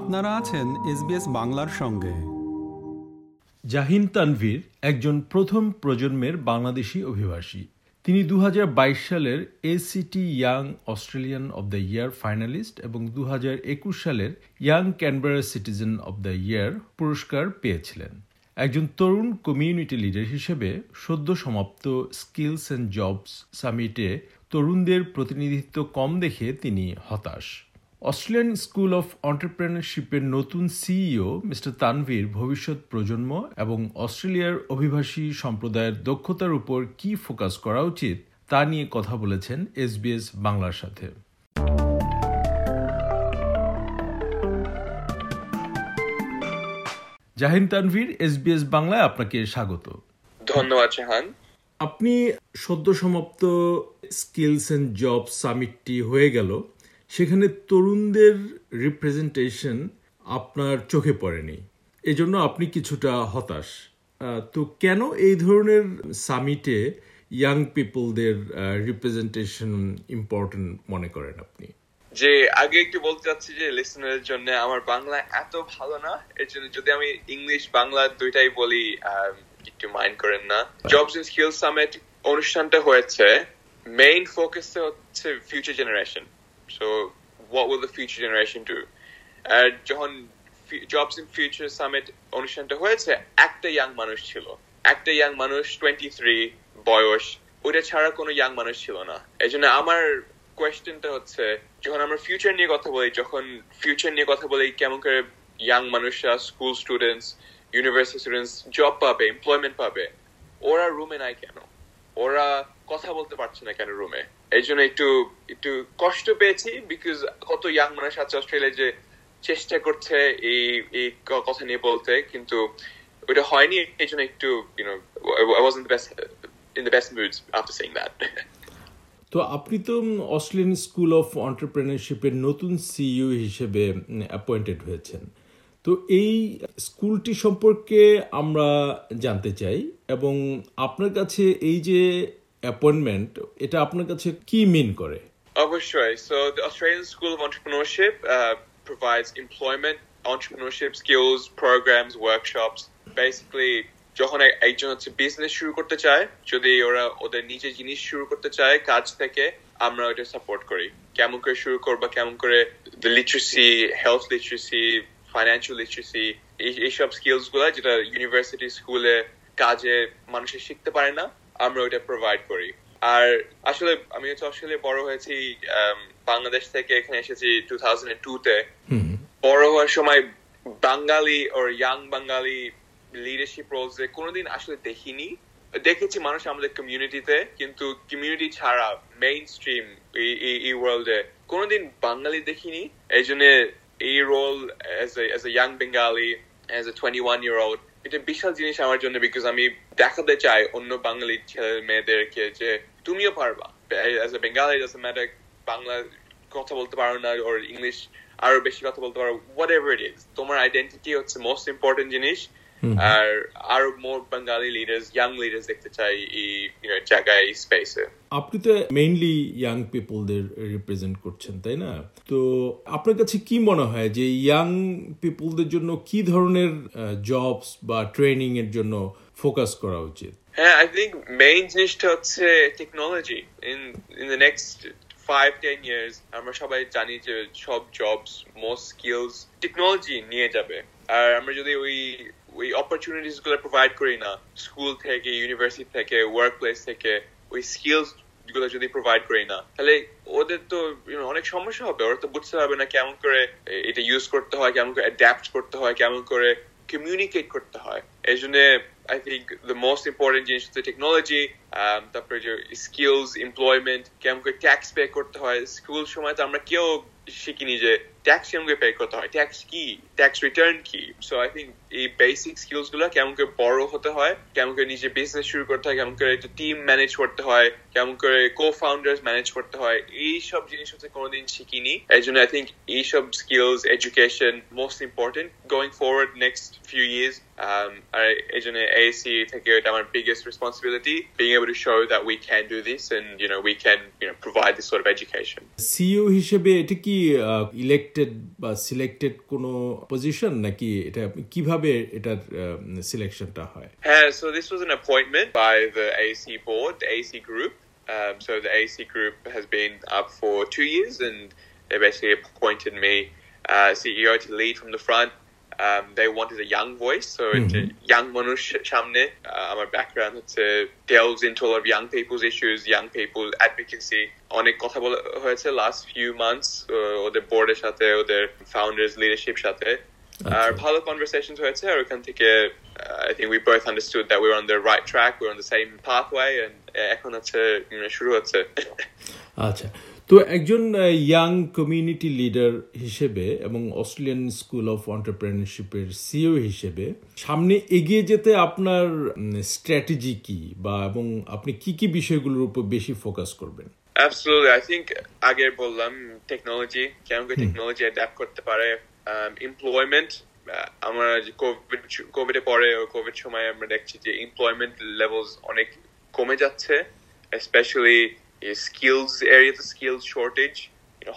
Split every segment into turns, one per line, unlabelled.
আপনারা আছেন এসবিএস বাংলার সঙ্গে।
জাহিন তানভীর একজন প্রথম প্রজন্মের বাংলাদেশি অভিবাসী। তিনি দু হাজার বাইশ সালের ACT young Australian of the year finalist এবং দু হাজার একুশ সালের young Canberra citizen of the year পুরস্কার পেয়েছিলেন। একজন তরুণ কমিউনিটি লিডার হিসেবে সদ্য সমাপ্ত স্কিলস অ্যান্ড জবস সামিটে তরুণদের প্রতিনিধিত্ব কম দেখে তিনি হতাশ। অস্ট্রেলিয়ান স্কুল অফ অন্টারপ্রেনারশিপের নতুন সিইও মিস্টার তানভীর ভবিষ্যৎ প্রজন্ম এবং অস্ট্রেলিয়ার অভিবাসী সম্প্রদায়ের দক্ষতার উপর কি ফোকাস করা উচিত তা নিয়ে কথা বলেছেন এসবিএস বাংলার সাথে। জাহিন তানভীর এসবিএস বাংলায় আপনাকে স্বাগত।
ধন্যবাদ জাহান।
আপনি সদ্য সমাপ্ত স্কিলস অ্যান্ড জব সামিটটি হয়ে গেল। সেখানে তরুণদের রিপ্রেজেন্টেশন আপনার চোখে পড়েনি। এজন্য আপনি কিছুটা হতাশ। তো কেন এই ধরনের সামিটে ইয়াং পিপলদের রিপ্রেজেন্টেশন ইম্পর্টেন্ট মনে করেন আপনি?
যে আগে একটু বলতে চাচ্ছি যে লিসনারের জন্য আমার বাংলা এত ভালো না, এর জন্য যদি আমি ইংলিশ বাংলা দুইটাই বলি একটু মাইন্ড করেন না। জবস এন্ড স্কিল সামিট অনুষ্ঠানটা হয়েছে। মেইন ফোকাস হচ্ছে future generation so what will the future generation do? আর যখন জবস ইন ফিউচার সামিট অনুষ্ঠানটা হয়েছে একটা ইয়াং মানুষ ছিল একটা ইয়াং মানুষ টোয়েন্টি থ্রি বয়স ওটা ছাড়া কোনো ইয়াং মানুষ ছিল না এই জন্য আমার কোয়েশ্চেনটা হচ্ছে যখন আমরা ফিউচার নিয়ে কথা বলি যখন ফিউচার নিয়ে কথা বলি কেমন করে ইয়াং মানুষরা school students university students job পাবে এমপ্লয়মেন্ট পাবে ওরা রুমে নাই কেন ওরা কথা বলতে পারছে না কেন রুমে এই জন্য একটু একটু কষ্ট পেয়েছি বিকজ কত ইয়াং মানুষ আছে অস্ট্রেলিয়া যে চেষ্টা করছে এই এই কথা নিয়ে বলতে, কিন্তু ওটা হয়নি এই জন্য একটু you know I was in the best in the best moods after saying that
তো আপনি তো অস্ট্রেলিয়ান স্কুল অফ অন্টারপ্রেনারশিপের নতুন সিইও হিসেবে অ্যাপয়েন্টেড হয়েছেন। তো এই স্কুলটি সম্পর্কে আমরা জানতে চাই এবং আপনার কাছে এই যে অ্যাপয়েন্টমেন্ট এটা আপনার কাছে কি মিন করে?
অবশ্যই। So the Australian school of entrepreneurship provides employment, entrepreneurship skills, programs, workshops, basically যখন একজন হচ্ছে বিজনেস শুরু করতে চায়, যদি ওরা ওদের নিজে জিনিস শুরু করতে চায়, কাজ থেকে, আমরা ওটা সাপোর্ট করি। কেমন করে শুরু করব, কেমন করে literacy health literacy financial literacy এইসব স্কিলসগুলা যেটা ইউনিভার্সিটি স্কুলে কাজে মানুষে শিখতে পারে না আমরা ওইটা প্রোভাইড করি। আর আসলে আমি হচ্ছে অস্ট্রেলিয়া বড় হয়েছি বাংলাদেশ থেকে এখানে এসেছি টু থাউজেন্ড টু তে বড় হওয়ার সময় বাঙালি ওর ইয়াং বাঙালি লিডারশিপ রোলস কোনোদিন আসলে দেখিনি। দেখেছি মানুষ আমাদের কমিউনিটিতে কিন্তু কমিউনিটি ছাড়া মেইন স্ট্রিম এই ওয়ার্ল্ডে কোনোদিন বাঙালি দেখিনি। এই জন্য এই role as a young Bengali as a twenty one year old এটা বিশাল জিনিস আমার জন্য বিকজ আমি দেখাতে চাই অন্য বাঙালি ছেলে মেয়েদেরকে যে তুমিও পারবা। A Bengali does matter Bangla কথা বলতে পারো না ওর ইংলিশ আরও বেশি কথা বলতে পারো হোয়াট এভার ইট ইজ তোমার আইডেন্টিটি হচ্ছে মোস্ট ইম্পর্টেন্ট জিনিস। আর আরও more Bangali leaders young leaders দেখতে চাই এই জায়গায় এই স্পেসে
আপনি তো মেইনলি ইয়াং পিপলদের রিপ্রেজেন্ট করছেন তাই না? তো আপনার কাছে কি মনে হয় যে ইয়াং পিপলদের জন্য কি ধরনের জবস বা ট্রেনিং এর জন্য ফোকাস করা উচিত?
হ্যাঁ আই থিঙ্ক মেইন জিনিসটা হচ্ছে technology in in the next five ten years আমরা সবাই জানি যে সব জবস মোস্ট স্কিলস টেকনোলজি নিয়ে যাবে। আর আমরা যদি ওই ওই অপরচুনিটিসগুলো প্রোভাইড করি না স্কুল থেকে ইউনিভার্সিটি থেকে ওয়ার্ক প্লেস থেকে ওই স্কিলসগুলো যদি প্রোভাইড করি না তাহলে ওদের তো অনেক সমস্যা হবে, ওরা তো বুঝতে পারবে না কেমন করে এটা ইউজ করতে হয়, কেমন করে অ্যাডাপ্ট করতে হয়, কেমন করে কমিউনিকেট করতে হয়। এই জন্য I think the most important জিনিস হচ্ছে টেকনোলজি তারপরে যে স্কিলস এমপ্লয়মেন্ট কেমন করে ট্যাক্স পে করতে হয় স্কুল সময় তো আমরা কেউ শিখিনি যে ট্যাক্স কেমন করে পে করতে হয় ট্যাক্স কি ট্যাক্স রিটার্ন কি? সো আই থিঙ্ক এই বেসিক স্কিলসগুলো কেমন করে বড় হতে হয়, কেমন করে নিজে বিজনেস শুরু করতে হয়, কেমন করে একটা টিম ম্যানেজ করতে হয়, কেমন করে কো ফাউন্ডার্স ম্যানেজ করতে হয় এইসব জিনিস হচ্ছে কোনোদিন শিখিনি। এই জন্য আই থিঙ্ক এইসব skills education most important going forward next few years আর এই জন্য ASC থেকে এটা আমার biggest responsibility being able to show that we can do this and you know we can you know provide this sort of education.
CEO হিসেবে এটা কি elected বা selected কোনো পজিশন নাকি এটা কিভাবে এটার সিলেকশনটা হয়
Yeah, so this was an appointment by the AAC board, the AAC group. Um, so the AAC group has been up for two years, and they basically appointed me uh, CEO to lead from the front. Um, they wanted a young voice, so it's a young Manush Chamne. Uh, my background হচ্ছে delves into a lot of young people's issues, young people advocacy. অনেক কথা বলা হয়েছে last few months uh, ওদের বোর্ডের সাথে ওদের founders leadership সাথে আর ভালো conversations হয়েছে আর ওখান থেকে uh, I think we both understood that we were on the right track, we were on the same pathway, and এখন হচ্ছে you know, শুরু হচ্ছে
আচ্ছা তো একজন ইয়াং কমিউনিটি লিডার হিসেবে এবং অস্ট্রেলিয়ান স্কুল অফ অন্টারপ্রেনারশিপের সিও হিসেবে সামনে এগিয়ে যেতে আপনার স্ট্র্যাটেজি কি? বা এবং আপনি কি কি বিষয়গুলোর উপর বেশি ফোকাস করবেন?
Absolutely. I think আগে বললাম টেকনোলজি কেমন করে টেকনোলজি অ্যাডাপ্ট করতে পারে এমপ্লয়মেন্ট আমরা কোভিড কোভিডে পরে কোভিড সময় আমরা দেখছি যে এমপ্লয়মেন্ট লেভেলস অনেক কমে যাচ্ছে স্পেশালি স্কিলস এরিয়াতে স্কিলস শর্টেজ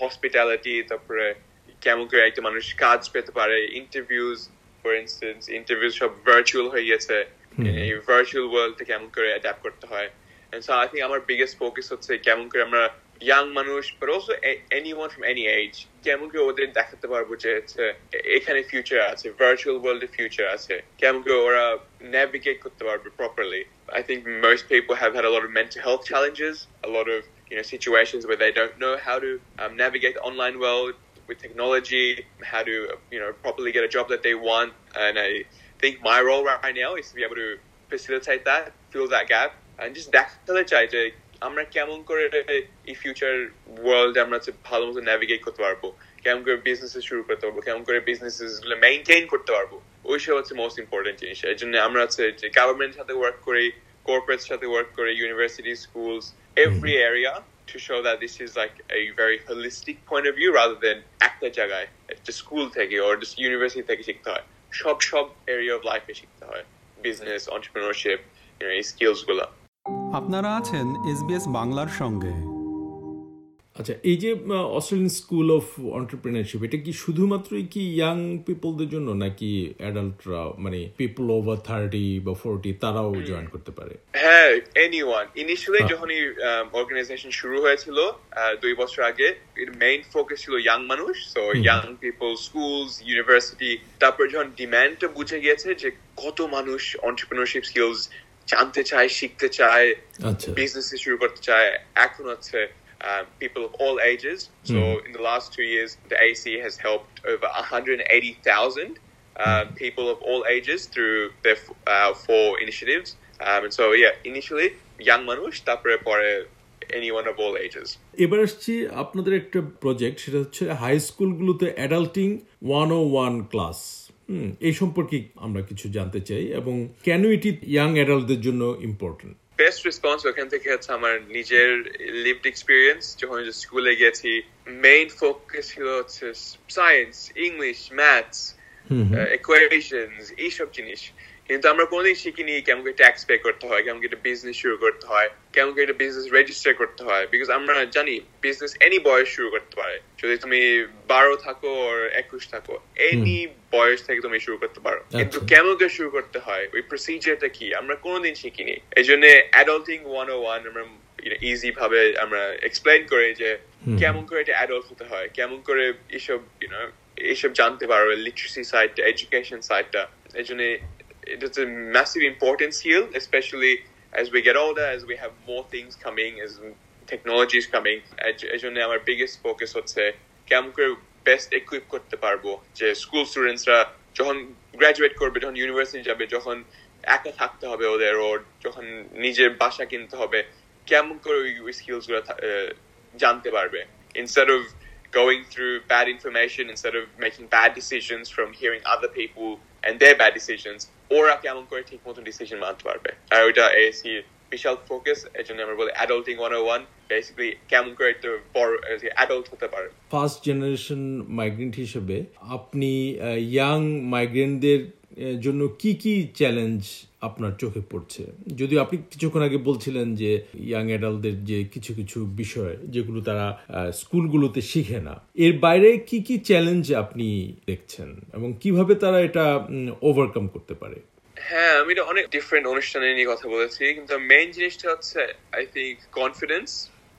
হসপিটালিটি তারপরে কেমন করে একটা মানুষ কাজ পেতে পারে ইন্টারভিউজ ফর ইনস্টেন্স ইন্টারভিউ সব ভার্চুয়াল হয়ে গেছে এই ভার্চুয়াল ওয়ার্ল্ডে কেমন করে অ্যাডাপ্ট করতে হয়? And so I think আমার biggest focus হচ্ছে কেমন করে আমরা young মানুষ but also a- anyone from any age কেমন করে ওদের দেখাতে পারবো যে হচ্ছে এখানে ফিউচার আছে ভার্চুয়াল ওয়ার্ল্ডে ফিউচার আছে কেমন করে ওরা navigate করতে পারবে properly I think most people have had a lot of mental health challenges a lot of you know situations where they don't know how to um, navigate the online world with technology how to you know properly get a job that they want and I think my role right now is to be able to facilitate that fill that gap and just দেখাতে চাই যে আমরা কেমন করে এই future world আমরা হচ্ছে ভালো মতো ন্যাভিগেট করতে পারব? কেমন করে বিজনেস শুরু করতে পারব? কেমন করে বিজনেসগুলো মেনটেন করতে পারব? ওইসব হচ্ছে মোস্ট ইম্পর্টেন্ট জিনিস। এই জন্য আমরা হচ্ছে যে গভর্নমেন্টের সাথে ওয়ার্ক করি corporates সাথে ওয়ার্ক করি university schools every area to show that this is like a very holistic point of view rather than একটা জায়গায় স্কুল থেকে or just university থেকে শিখতে হয়। সব সব এরিয়া অফ লাইফে শিখতে হয়। বিজনেস entrepreneurship you know, এই স্কিলসগুলা।
আপনারা আছেন এসবিএস বাংলার সঙ্গে।
আচ্ছা এই যে অস্ট্রেলিয়ান স্কুল অফ অন্টারপ্রিনারশিপ এটা কি শুধুমাত্রই কি ইয়াং পিপলদের জন্য নাকি অ্যাডাল্টরা মানে পিপল ওভার থার্টি বা ফোরটি তারাও জয়েন করতে পারে?
হ্যাঁ এনিওয়ান ইনিশিয়ালি। যখনই অর্গানাইজেশন শুরু হয়েছিল দুই বছর আগে এর মেইন ফোকাস ছিল ইয়াং মানুষ so young people schools university তারপর যখন ডিমান্ডটা বুঝে গিয়েছে যে কত মানুষ অন্টারপ্রিনারশিপ স্কিলস জানতে চায় শিখতে চায়
আচ্ছা
business শুরু করতে চায় এখন হচ্ছে um, people of all ages. So in the last two years, the AC has helped over 180,000 uh, people of all ages through their f- uh, four initiatives. Um, and so yeah, initially young মানুষ তারপরে পরে anyone of all ages.
এবার আসছি আপনাদের একটা project সেটা হচ্ছে high স্কুলগুলোতে adulting one o one class এই সম্পর্কে আমরা কিছু জানতে চাই এবং কেন এটি ইয়াং অ্যাডাল্টদের জন্য ইম্পর্টেন্ট
বেস্ট রেসপন্স ওখান থেকে হচ্ছে আমার নিজের লিভড এক্সপিরিয়েন্স যখন স্কুলে গেছি মেইন ফোকাস ছিল হচ্ছে সায়েন্স ইংলিশ ম্যাথস ইকুয়েশনস এইসব জিনিস। কিন্তু আমরা কোনোদিন শিখিনি কেমন করে ট্যাক্স পে করতে হয় কেমন করে বিজনেস শুরু করতে হয় কেমন করে বিজনেস রেজিস্টার করতে হয় বিকজ আমরা জানি বিজনেস এনি বয়স শুরু করতে পারে। যদি তুমি বারো থাকো আর একুশ থাকো এনি বয়স থেকে তুমি শুরু করতে পারো। কিন্তু
আচ্ছা।
কেমন করে শুরু করতে হয় ওই প্রসিজারটা কি আমরা কোনোদিন শিখিনি। এই জন্য অ্যাডাল্টিং ওয়ান ও ওয়ান আমরা ইজি ভাবে আমরা এক্সপ্লেন করে যে কেমন করে এটা অ্যাডাল্ট হতে হয় কেমন করে এসব এইসব জানতে পারো লিটারেসি সাইডটা এডুকেশন সাইডটা এই জন্য it's a massive importance here, especially as we get older, as we have more things coming, as technology is coming. এই জন্য আমার biggest focus হচ্ছে কেমন করে বেস্ট equip করতে পারবো যে স্কুল স্টুডেন্টসরা যখন গ্রাজুয়েট করবে যখন ইউনিভার্সিটি যাবে যখন একা থাকতে হবে ওদের ওর যখন নিজের বাসা কিনতে হবে কেমন করে ওই স্কিলস গুলো থা- আহ, জানতে পারবে instead of going through bad information instead of making bad decisions from hearing other people and their bad decisions ওরা কেমন করে ঠিক মতো ডিসিশন মানতে পারবে? আর ওইটা এসি বিশাল ফোকাস এর জন্য আমরা বলি অ্যাডাল্টিং ওয়ান ওয়ান বেসিক্যালি কেমন করে একটা বড় অ্যাডাল্ট হতে পারে।
ফার্স্ট জেনারেশন মাইগ্রেন্ট হিসেবে আপনি ইয়াং মাইগ্রেন্টদের জন্য কি কি চ্যালেঞ্জ আপনার চোখে পড়ছে? যদিও আপনি কিছুক্ষণ আগে বলছিলেন যে ইয়াং অ্যাডাল্টদের যে কিছু কিছু বিষয় যেগুলো তারা স্কুলগুলোতে শিখে না, এর বাইরে কি কি চ্যালেঞ্জ আপনি দেখছেন? এবং কীভাবে তারা এটা ওভারকাম করতে পারে?
হ্যাঁ আমি তো অনেক ডিফারেন্ট অনুষ্ঠানে নিয়ে কথা বলেছি, কিন্তু মেইন জিনিসটা হচ্ছে I think confidence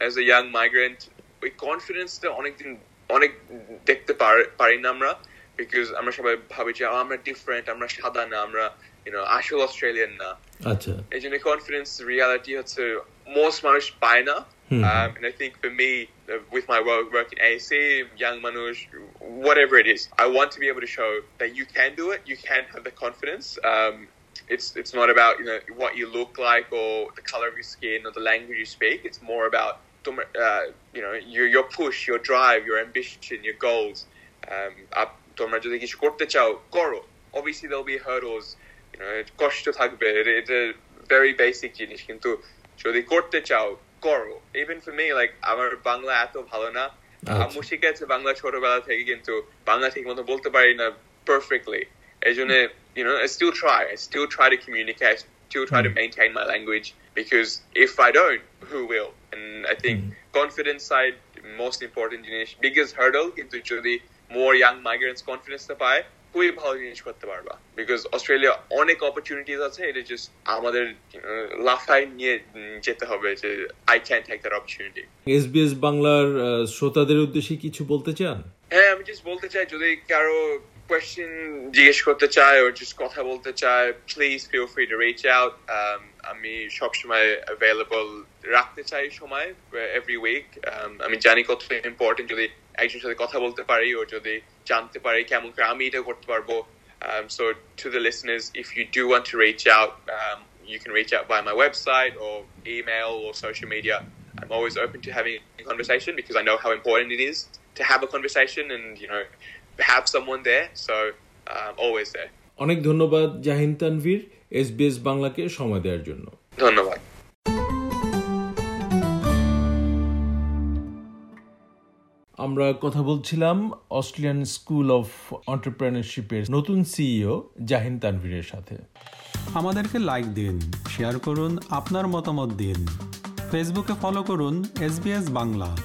as a young migrant ওই কনফিডেন্সটা অনেকদিন, অনেক দেখতে পারি না আমরা। বিকজ আমরা সবাই ভাবি যে "আহ, আমরা ডিফারেন্ট আমরা সাদা না আমরা ইউনো আসল অস্ট্রেলিয়ান না
আচ্ছা
এই জন্য কনফিডেন্স রিয়ালিটি হচ্ছে মোস্ট মানুষ পায় না Um, and I think for me, uh, with my work, work in AC, young Manush, whatever it is, I want to be able to show that you can do it. You can have the confidence. Um, it's it's not about you know what you look like or the color of your skin or the language you speak. It's more about uh, you know your your push, your drive, your ambition, your goals. Um, up- তোমরা যদি কিছু করতে চাও করো obviously there'll be hurdles you know কষ্ট থাকবে এটা- এটা very basic জিনিস কিন্তু যদি করতে চাও করো even for me like আমার বাংলা এত ভালো না
আচ্ছা।
আম্মু শিখেছে বাংলা ছোটবেলা থেকে কিন্তু বাংলা ঠিক মতো বলতে পারি না perfectly এই জন্য you know I still try I still try to communicate still try to maintain my language because if I don't who will and I think confidence side most important জিনিস biggest hurdle কিন্তু যদি more young migrants confidence টা পায় খুবই ভালো জিনিস করতে পারবা। বিকজ অস্ট্রেলিয়া অনেক অপরচুনিটিস আছে এটা জাস্ট আমাদের লাফায় নিয়ে যেতে হবে যে I can take that opportunity
SBS বাংলার শ্রোতাদের উদ্দেশ্যে কিছু বলতে চান?
হ্যাঁ আমি জাস্ট বলতে চাই যদি কারও কোয়েশ্চেন জিজ্ঞেস করতে চায় ও জাস্ট কথা বলতে চায় please feel free to reach out আমি সবসময় অ্যাভেলেবল রাখতে চাই সময় এভরি উইক আমি জানি কত ইম্পর্টেন্ট যদি একজনের সাথে কথা বলতে পারি ও যদি জানতে পারি কেমন করে আমি এটা করতে পারবো Um, so to the listeners, if you do want to reach out, um, you can reach out via my website or email or social media. I'm always open to having a conversation because I know how important it is to have a conversation and you know have someone there. So um, always there.
অনেক ধন্যবাদ Jahin Tanvir SBS বাংলাকে সময় দেওয়ার জন্য
ধন্যবাদ
আমরা কথা বলছিলাম অস্ট্রেলিয়ান স্কুল অফ অন্টারপ্রেনারশিপের নতুন সিইও জাহিন তানভীরের সাথে।
আমাদেরকে লাইক দিন, শেয়ার করুন, আপনার মতামত দিন। ফেসবুকে ফলো করুন এস বাংলা।